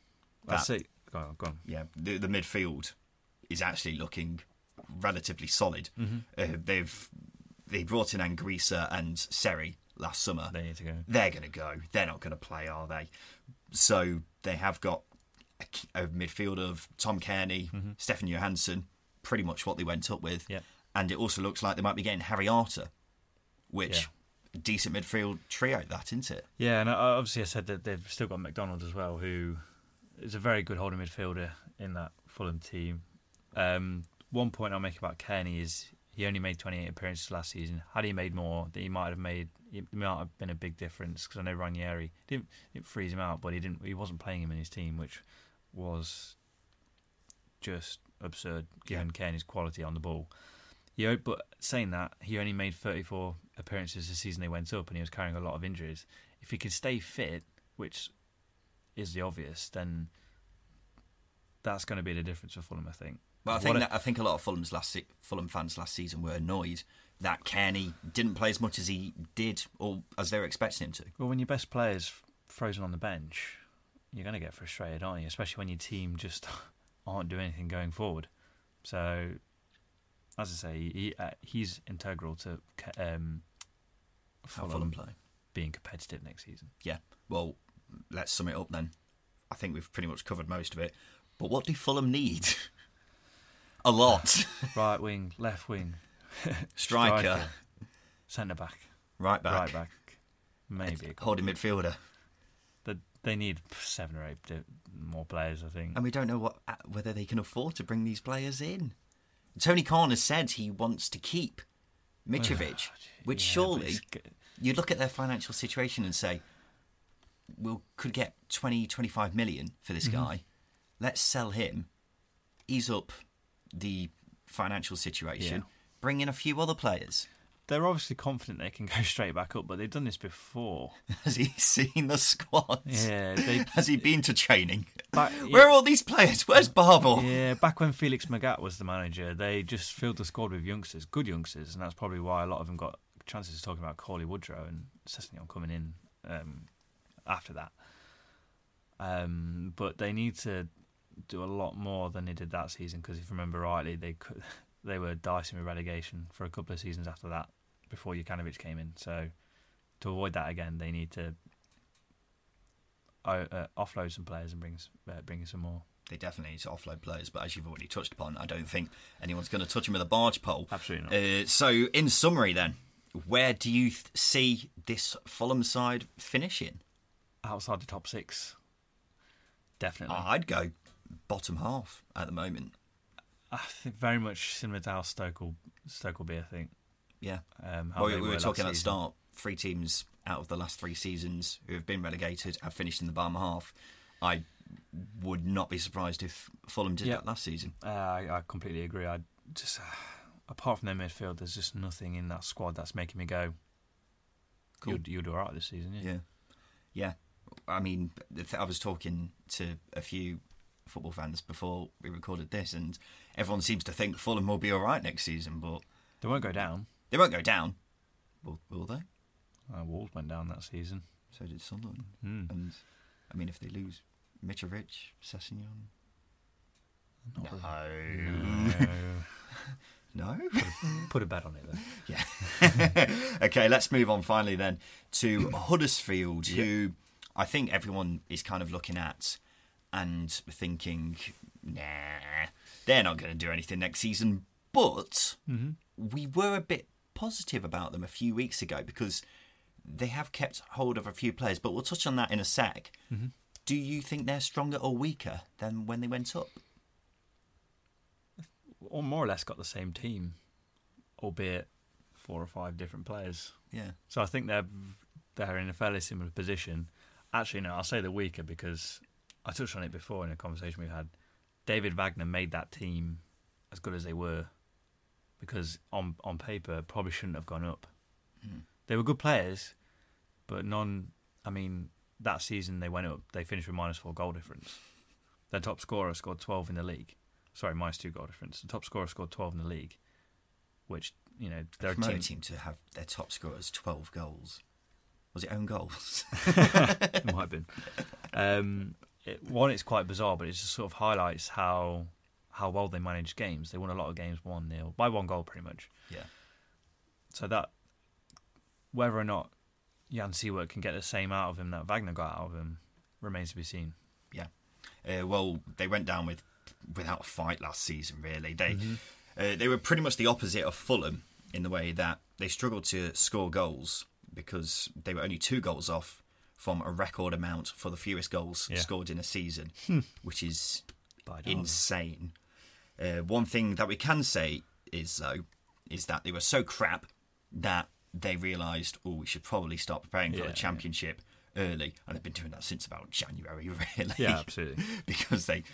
That's That- it. Go on, go on. yeah, the, the midfield is actually looking relatively solid. Mm-hmm. Uh, they've they brought in Anguissa and Seri last summer. They need to go. They're going to go. They're not going to play, are they? So they have got a midfield of Tom Cairney, Stefan Johansen, pretty much what they went up with. Mm-hmm. Yeah. And it also looks like they might be getting Harry Arter, which decent midfield trio, that isn't it? Yeah, and obviously I said that they've still got McDonald as well, who is a very good holding midfielder in that Fulham team. Um, one point I'll make about Cairney is he only made 28 appearances last season. Had he made more, that he might have made it might have been a big difference because I know Ranieri didn't, didn't freeze him out, but he didn't. He wasn't playing him in his team, which was just absurd given Cairney's quality on the ball. Yeah, but saying that, he only made 34 appearances the season they went up, and he was carrying a lot of injuries. If he could stay fit, which is the obvious, then that's going to be the difference for Fulham, I think. Well, I think a- that, I think a lot of Fulham's last Fulham fans last season were annoyed that Cairney didn't play as much as he did or as they were expecting him to. Well, when your best player's frozen on the bench, you're going to get frustrated, aren't you? Especially when your team just aren't doing anything going forward. So, as I say, he, uh, he's integral to um, Fulham, Fulham play. being competitive next season. Yeah. Well, let's sum it up then. I think we've pretty much covered most of it. But what do Fulham need? a lot. right wing, left wing, Striker, centre back, right back, right back, maybe. a holding midfielder. They, they need seven or eight more players, I think. And we don't know what uh, whether they can afford to bring these players in. Tony Khan has said he wants to keep Mitrovic, which Yeah, surely you look at their financial situation and say, we could get 20, 25 million for this Mm-hmm. guy. Let's sell him, ease up the financial situation, Yeah. bring in a few other players. they're obviously confident they can go straight back up, but they've done this before. Has he seen the squad? Yeah, they- Has he been to training? Back- Where are all these players? Where's Babel? Yeah, back when Felix Magath was the manager, they just filled the squad with youngsters, good youngsters, and that's probably why a lot of them got chances of talking about Cauley Woodrow and Sessegnon coming in um, after that. Um, but they need to do a lot more than they did that season because if you remember rightly, they could, they were dicing with relegation for a couple of seasons after that before Jokanovic came in. So to avoid that again, they need to uh, offload some players and bring uh, bring in some more. They definitely need to offload players, but as you've already touched upon, I don't think anyone's going to touch him with a barge pole. Absolutely not. Uh, so, in summary, then, where do you th- see this Fulham side finishing? outside the top six. Definitely. I'd go bottom half at the moment. I think very much similar to how Stoke will, Stoke will be, I think. Yeah. Um, Well, we were last talking at the start. Three teams out of the last three seasons who have been relegated have finished in the bottom half. I would not be surprised if Fulham did Yeah. that last season. Uh, I, I completely agree. I just, uh, apart from their midfield, there's just nothing in that squad that's making me go, Cool. you'll, you'll do all right this season. Yeah. Yeah, yeah. I mean, I was talking to a few football fans before we recorded this, and everyone seems to think Fulham will be all right next season, but They won't go down. they won't go down. Will, will they? Uh, Wolves went down that season. So did Sunderland. Hmm. And I mean, if they lose Mitrovic, Sessegnon, no, No. no. Put a bet on it, though. Yeah. okay, let's move on finally then to Huddersfield, who I think everyone is kind of looking at and thinking, nah, they're not going to do anything next season. But mm-hmm. we were a bit positive about them a few weeks ago because they have kept hold of a few players, but we'll touch on that in a sec. Mm-hmm. Do you think they're stronger or weaker than when they went up? Or more or less got the same team, albeit four or five different players. Yeah. So I think they're they're in a fairly similar position. Actually, no, I'll say they're weaker because I touched on it before in a conversation we've had. David Wagner made that team as good as they were because on on paper probably shouldn't have gone up. They were good players, but none. I mean, that season they went up. They finished with minus four goal difference. Their top scorer scored twelve in the league. Sorry, minus two goal difference. The top scorer scored twelve in the league, which you know they're a team. team to have their top scorers 12 goals. Was it own goals? it might have been. Um, it, one, it's quite bizarre, but it just sort of highlights how how well they manage games. They won a lot of games one 0 by one goal, pretty much. yeah. So that whether or not Jan Siewert can get the same out of him that Wagner got out of him remains to be seen. Yeah. Uh, well, they went down with without a fight last season. Really, they uh, they were pretty much the opposite of Fulham in the way that they struggled to score goals because they were only two goals off from a record amount for the fewest goals Yeah. scored in a season, which is insane. Uh, one thing that we can say is though is that they were so crap that they realised, oh, we should probably start preparing for Yeah, the yeah. championship early, and they've been doing that since about January, really. Yeah, absolutely. because they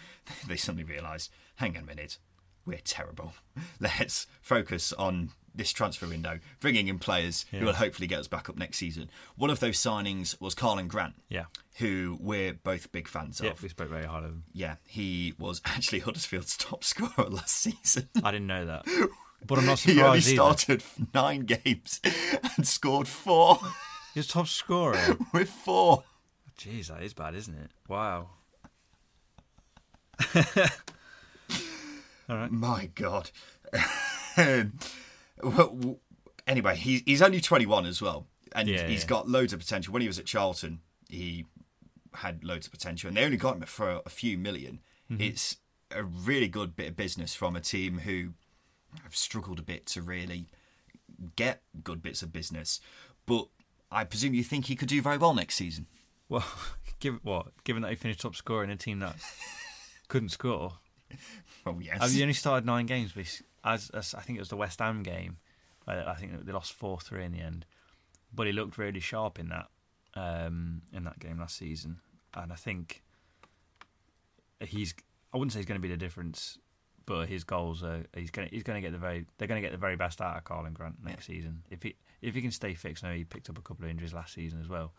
they suddenly realised, hang on a minute, we're terrible. Let's focus on this transfer window, bringing in players who will hopefully get us back up next season. One of those signings was Karlan Grant, Yeah. who we're both big fans Yeah, of. we spoke very highly of him. Yeah, he was actually Huddersfield's top scorer last season. I didn't know that, but I'm not surprised. he only surprised either. started nine games and scored four He's top scorer. with four. Jeez, that is bad, isn't it? Wow. All right. My God. Um, Well, anyway, he's he's only 21 as well, and Yeah, he's yeah. got loads of potential. When he was at Charlton, he had loads of potential, and they only got him for a few 1000000 Mm-hmm. It's a really good bit of business from a team who have struggled a bit to really get good bits of business. But I presume you think he could do very well next season. Well, given what? Given that he finished top scorer in a team that couldn't score, Oh yes. Have you only started nine games? As, as I think it was the West Ham game, I think they lost four three in the end. But he looked really sharp in that um, in that game last season, and I think he's. I wouldn't say he's going to be the difference, but his goals are he's going he's going to get the very they're going to get the very best out of Karlan Grant next season if he if he can stay fixed. I know he picked up a couple of injuries last season as well.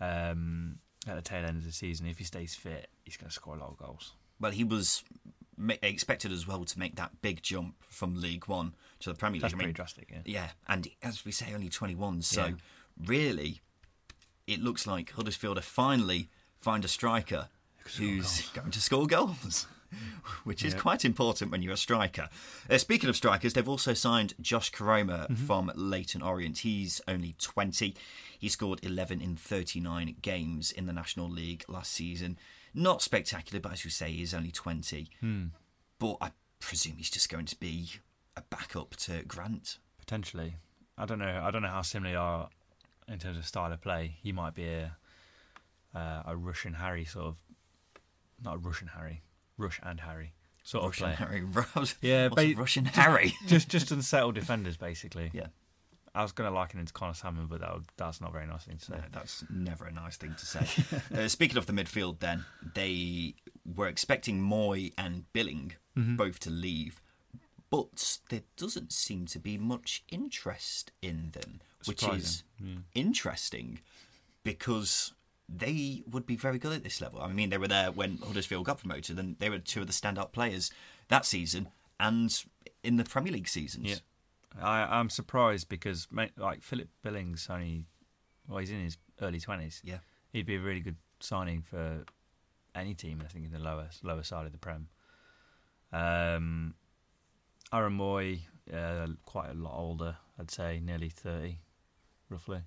Um, at the tail end of the season, if he stays fit, he's going to score a lot of goals. Well, he was expected as well to make that big jump from League One to the Premier League. That's I pretty drastic. Yeah. Yeah, and as we say, only 21. So Yeah. really, it looks like Huddersfield have finally find a striker who's going to score goals. Which is Yeah. quite important when you're a striker. Uh, speaking of strikers, they've also signed Josh Koroma Mm-hmm. from Leyton Orient. He's only 20. He scored 11 in 39 games in the National League last season. Not spectacular, but as you say, he's only 20. Hmm. But I presume he's just going to be a backup to Grant. Potentially, I don't know. I don't know how similar they are in terms of style of play. He might be a uh, a Russian Harry sort of, not a Russian Harry, Rush and Harry sort Russian of player. Harry Yeah, ba- Russian Harry. just just unsettled defenders, basically. yeah. I was going to liken him to Conor Sammon, but that that's not a very nice thing to say. No, that's never a nice thing to say. uh, speaking of the midfield, then they were expecting Mooy and Billing Mm-hmm. both to leave, but there doesn't seem to be much interest in them, which is Surprising, interesting because they would be very good at this level. I mean, they were there when Huddersfield got promoted, and they were two of the standout players that season and in the Premier League seasons. Yeah, I, I'm surprised because mate, like Philip Billings only, well, he's in his early twenties. Yeah. he'd be a really good signing for any team. I think in the lower lower side of the prem. Um, Aaron Mooy, uh, quite a lot older, I'd say, nearly thirty, roughly.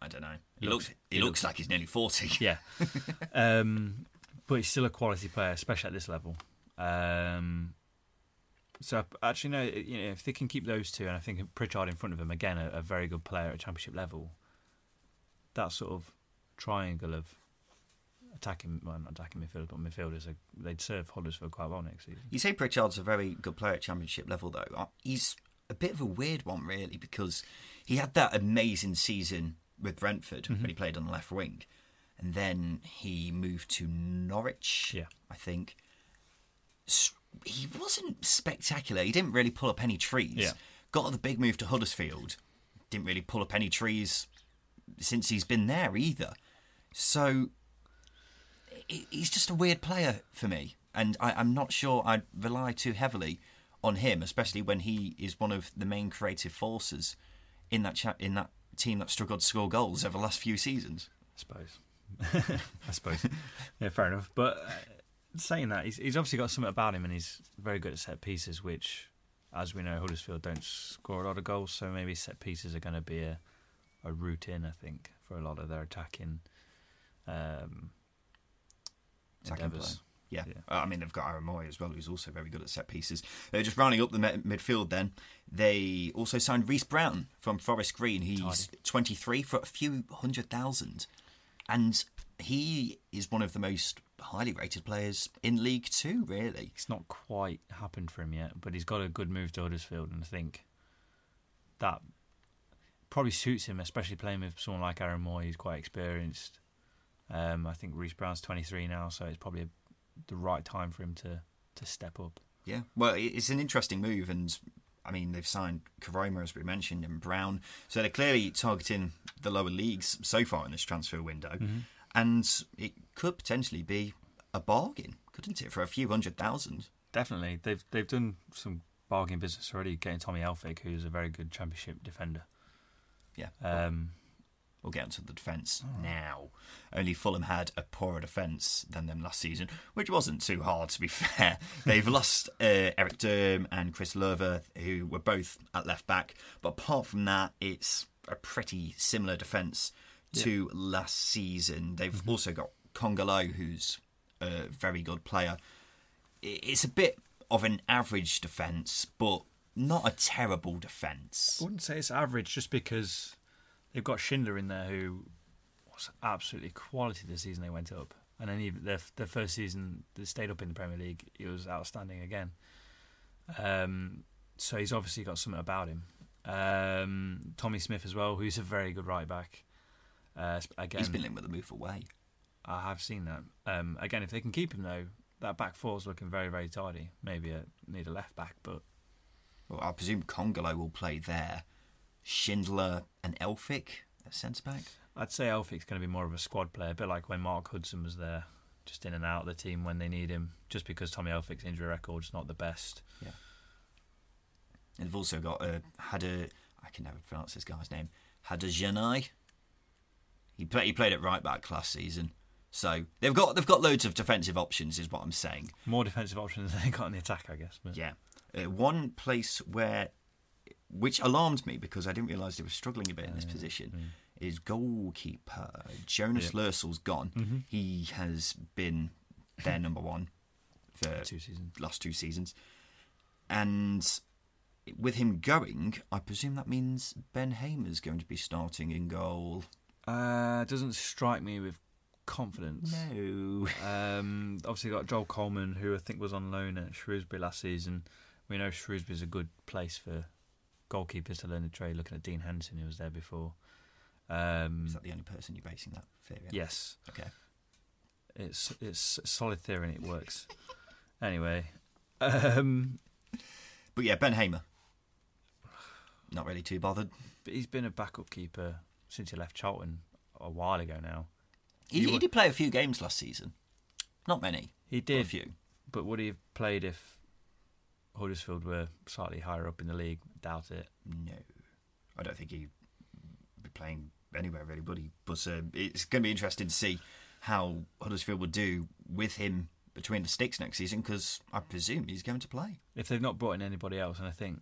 I don't know. He Looks- looks. He he looks looks- like he's nearly forty. Yeah, um, but he's still a quality player, especially at this level. Um, so actually, no, you know, if they can keep those two, and I think Pritchard in front of him again, a, a very good player at championship level. That sort of triangle of attacking, well, not attacking midfielders, but midfielders, are, they'd serve Huddersfield quite well next season. You say Pritchard's a very good player at Championship level, though. Uh, He's a bit of a weird one, really, because he had that amazing season with Brentford Mm-hmm. when he played on the left wing, and then he moved to Norwich. Yeah. I think he wasn't spectacular. He didn't really pull up any trees. Yeah. Got the big move to Huddersfield. Didn't really pull up any trees since he's been there either. So he's just a weird player for me, and I, I'm not sure I'd rely too heavily on him, especially when he is one of the main creative forces in that cha- in that team that struggled to score goals over the last few seasons. I suppose. I suppose. Yeah, fair enough. But uh, saying that, he's, he's obviously got something about him, and he's very good at set pieces, which, as we know, Huddersfield don't score a lot of goals, so maybe set pieces are going to be a, a route in, I think, for a lot of their attacking um, Attacking endeavours. play. Yeah. Yeah. Uh, I mean, they've got Aaron Mooy as well, who's also very good at set pieces. Uh, just rounding up the mi- midfield, then they also signed Reese Brown from Forest Green. He's 23 for a few hundred thousand, and he is one of the most highly rated players in League Two. Really, It's not quite happened for him yet, but he's got a good move to Huddersfield, and I think that probably suits him, especially playing with someone like Aaron Mooy, who's quite experienced. Um, I think Reece Brown's 23 now, so it's probably the right time for him to, to step up. Yeah, well, it's an interesting move, and I mean they've signed Koroma as we mentioned and Brown, so they're clearly targeting the lower leagues so far in this transfer window, and it could potentially be a bargain, couldn't it, for a few hundred thousand? Definitely, they've they've done some bargain business already, getting Tommy Elphick, who's a very good Championship defender. Yeah, Um, we'll get onto the defence now. Only Fulham had a poorer defence than them last season, which wasn't too hard to be fair. They've lost uh, Erik Durm and Chris Löwe, who were both at left back, but apart from that, it's a pretty similar defence to last season. They've also got Kongolo, who's a very good player. It's a bit of an average defence, but not a terrible defence. I wouldn't say it's average just because they've got Schindler in there who was absolutely quality the season they went up. And then even their, their first season they stayed up in the Premier League, he was outstanding again. Um, so he's obviously got something about him. Um, Tommy Smith as well, who's a very good right back. Uh, again, He's been linked with a move away. I have seen that. Um, again, if they can keep him though, that back four's looking very very tidy. Maybe a, need a left back, but Well, I presume Kongolo will play there. Schindler and Elphick at centre back. I'd say Elphick's going to be more of a squad player, a bit like when Mark Hudson was there, just in and out of the team when they need him. Just because Tommy Elphick's injury record's not the best. Yeah. And they've also got uh, Hada. I can never pronounce this guy's name. Hadajanai. He played. He played at right back last season. So they've got they've got loads of defensive options, is what I'm saying. More defensive options than they got in the attack, I guess. But Yeah. Uh, one place where, which alarmed me because I didn't realise they were struggling a bit in this position, is goalkeeper. Jonas Yeah. Lössl's gone. He has been their number one for Two seasons. last two seasons. And with him going, I presume that means Ben Hamer's going to be starting in goal. Uh, doesn't strike me with confidence. No. Um, obviously, got Joel Coleman, who I think was on loan at Shrewsbury last season. We know Shrewsbury's a good place for goalkeepers to learn the trade. Looking at Dean Henderson, who was there before. Um, Is that the only person you're basing that theory on? yes, Okay. it's it's a solid theory and it works. anyway, um, But yeah, Ben Hamer. Not really too bothered. but he's been a backup keeper since he left Charlton a while ago now. He, You he did play a few games last season. Not many. He but a did, few. but would he have played if Huddersfield were slightly higher up in the league? Doubt it. No. I don't think he'd be playing anywhere really, would he. But uh, it's going to be interesting to see how Huddersfield will do with him between the sticks next season because I presume he's going to play. if they've not brought in anybody else, and I think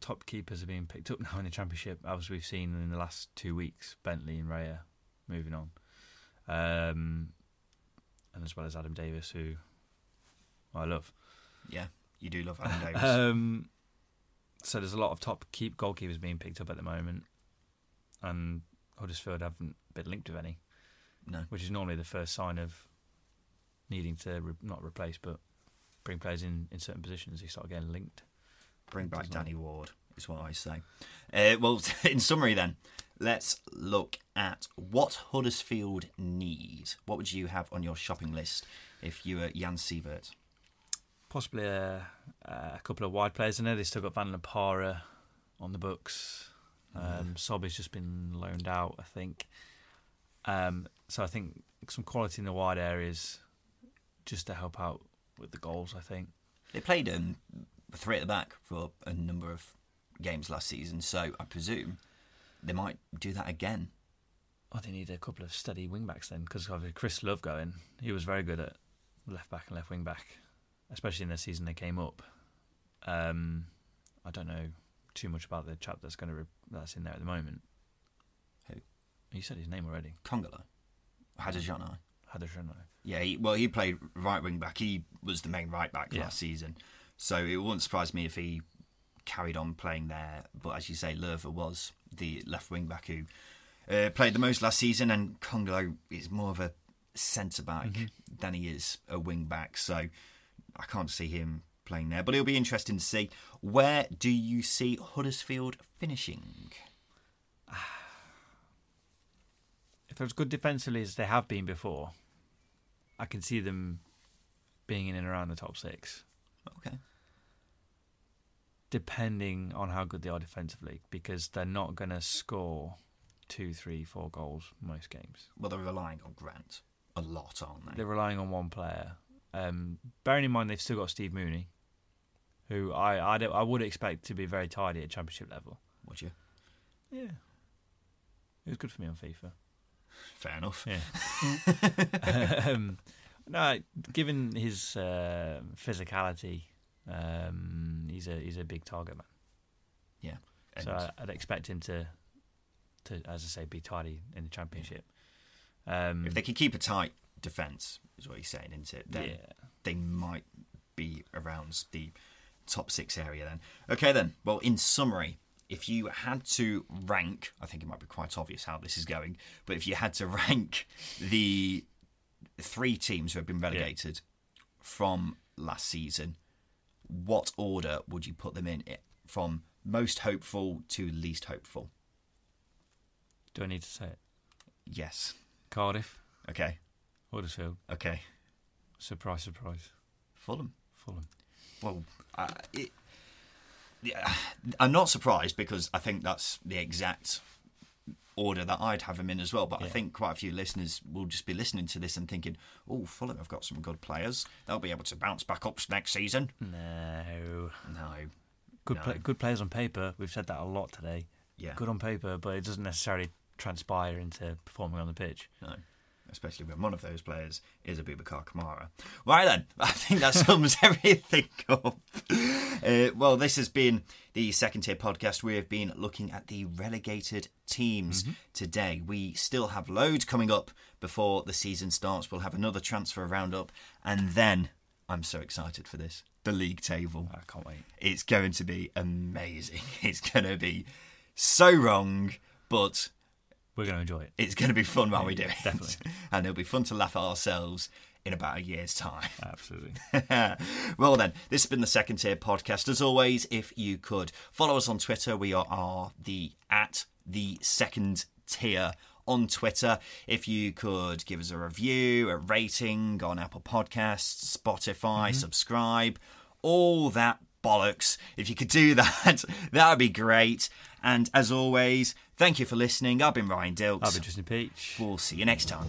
top keepers are being picked up now in the Championship, as we've seen in the last two weeks, Bentley and Raya moving on, um, and as well as Adam Davies, who I love. Yeah, you do love Adam Davies. Um, so there's a lot of top keep goalkeepers being picked up at the moment, and Huddersfield haven't been linked with any, no. which is normally the first sign of needing to re- not replace but bring players in in certain positions. They start getting linked. Bring back Doesn't Danny Ward, is what I say. Uh, well, in summary, then, let's look at what Huddersfield need. What would you have on your shopping list if you were Jan Siewert? Possibly a, a couple of wide players in there. They've still got Van La Parra on the books. Um, Sobhi's just been loaned out, I think. Um, so I think some quality in the wide areas, just to help out with the goals. I think. They played um, three at the back for a number of games last season, so I presume they might do that again. Oh, they need a couple of steady wing backs then, because Chris Löwe going, he was very good at left back and left wing back, especially in the season they came up. Um, I don't know too much about the chap that's going to re- that's in there at the moment. Who? You said his name already. Kongolo. Hadajana. Hadashano. Yeah, he, well, he played right wing back. He was the main right back Yeah. last season, so it wouldn't surprise me if he carried on playing there. But as you say, Löwe was the left wing back who uh, played the most last season, and Kongolo is more of a centre back than he is a wing back. So I can't see him playing there. But it'll be interesting to see where do you see Huddersfield finishing? If they're as good defensively as they have been before, I can see them being in and around the top six. Okay. Depending on how good they are defensively, because they're not going to score two, three, four goals most games. Well, they're relying on Grant a lot, aren't they? They're relying on one player. Um, bearing in mind they've still got Steve Mounié, who I I, don't, I would expect to be very tidy at Championship level. Would you? Yeah, it was good for me on FIFA. Fair enough. Yeah. um, no, given his uh, physicality, um, he's a he's a big target man. Yeah. And So I, I'd expect him to, to as I say, be tidy in the championship. Um, if they can keep a tight defence, is what he's saying, isn't it? Then Yeah. they might be around the top six area then. Okay, then. Well, in summary, if you had to rank, I think it might be quite obvious how this is going, but if you had to rank the three teams who have been relegated from last season, what order would you put them in? From most hopeful to least hopeful? do I need to say it? Yes. Cardiff, Okay. Huddersfield. Okay. Surprise, surprise. Fulham. Fulham. Well, uh, it, yeah, I'm not surprised because I think that's the exact order that I'd have him in as well. But I think quite a few listeners will just be listening to this and thinking, "Oh, Fulham have got some good players. They'll be able to bounce back up next season." No. No, Good, No. good players on paper. We've said that a lot today. Yeah. Good on paper, but it doesn't necessarily transpire into performing on the pitch. no. Especially when one of those players is Aboubakar Kamara. Right then, I think that sums everything up. Uh, well, this has been the second tier podcast. We have been looking at the relegated teams today. We still have loads coming up before the season starts. We'll have another transfer roundup, and then I'm so excited for this the league table. I can't wait. It's going to be amazing. It's going to be so wrong, but We're going to enjoy it. it's going to be fun while we do it. Definitely. and it'll be fun to laugh at ourselves in about a year's time. Absolutely. well, then, this has been the Second Tier Podcast. As always, if you could follow us on Twitter, we are, are the at the Second Tier on Twitter. If you could give us a review, a rating on Apple Podcasts, Spotify, mm-hmm. subscribe, all that bollocks. If you could do that, that would be great. And as always, thank you for listening. I've been Ryan Dilks. I'll be Justin Peach. We'll see you next time.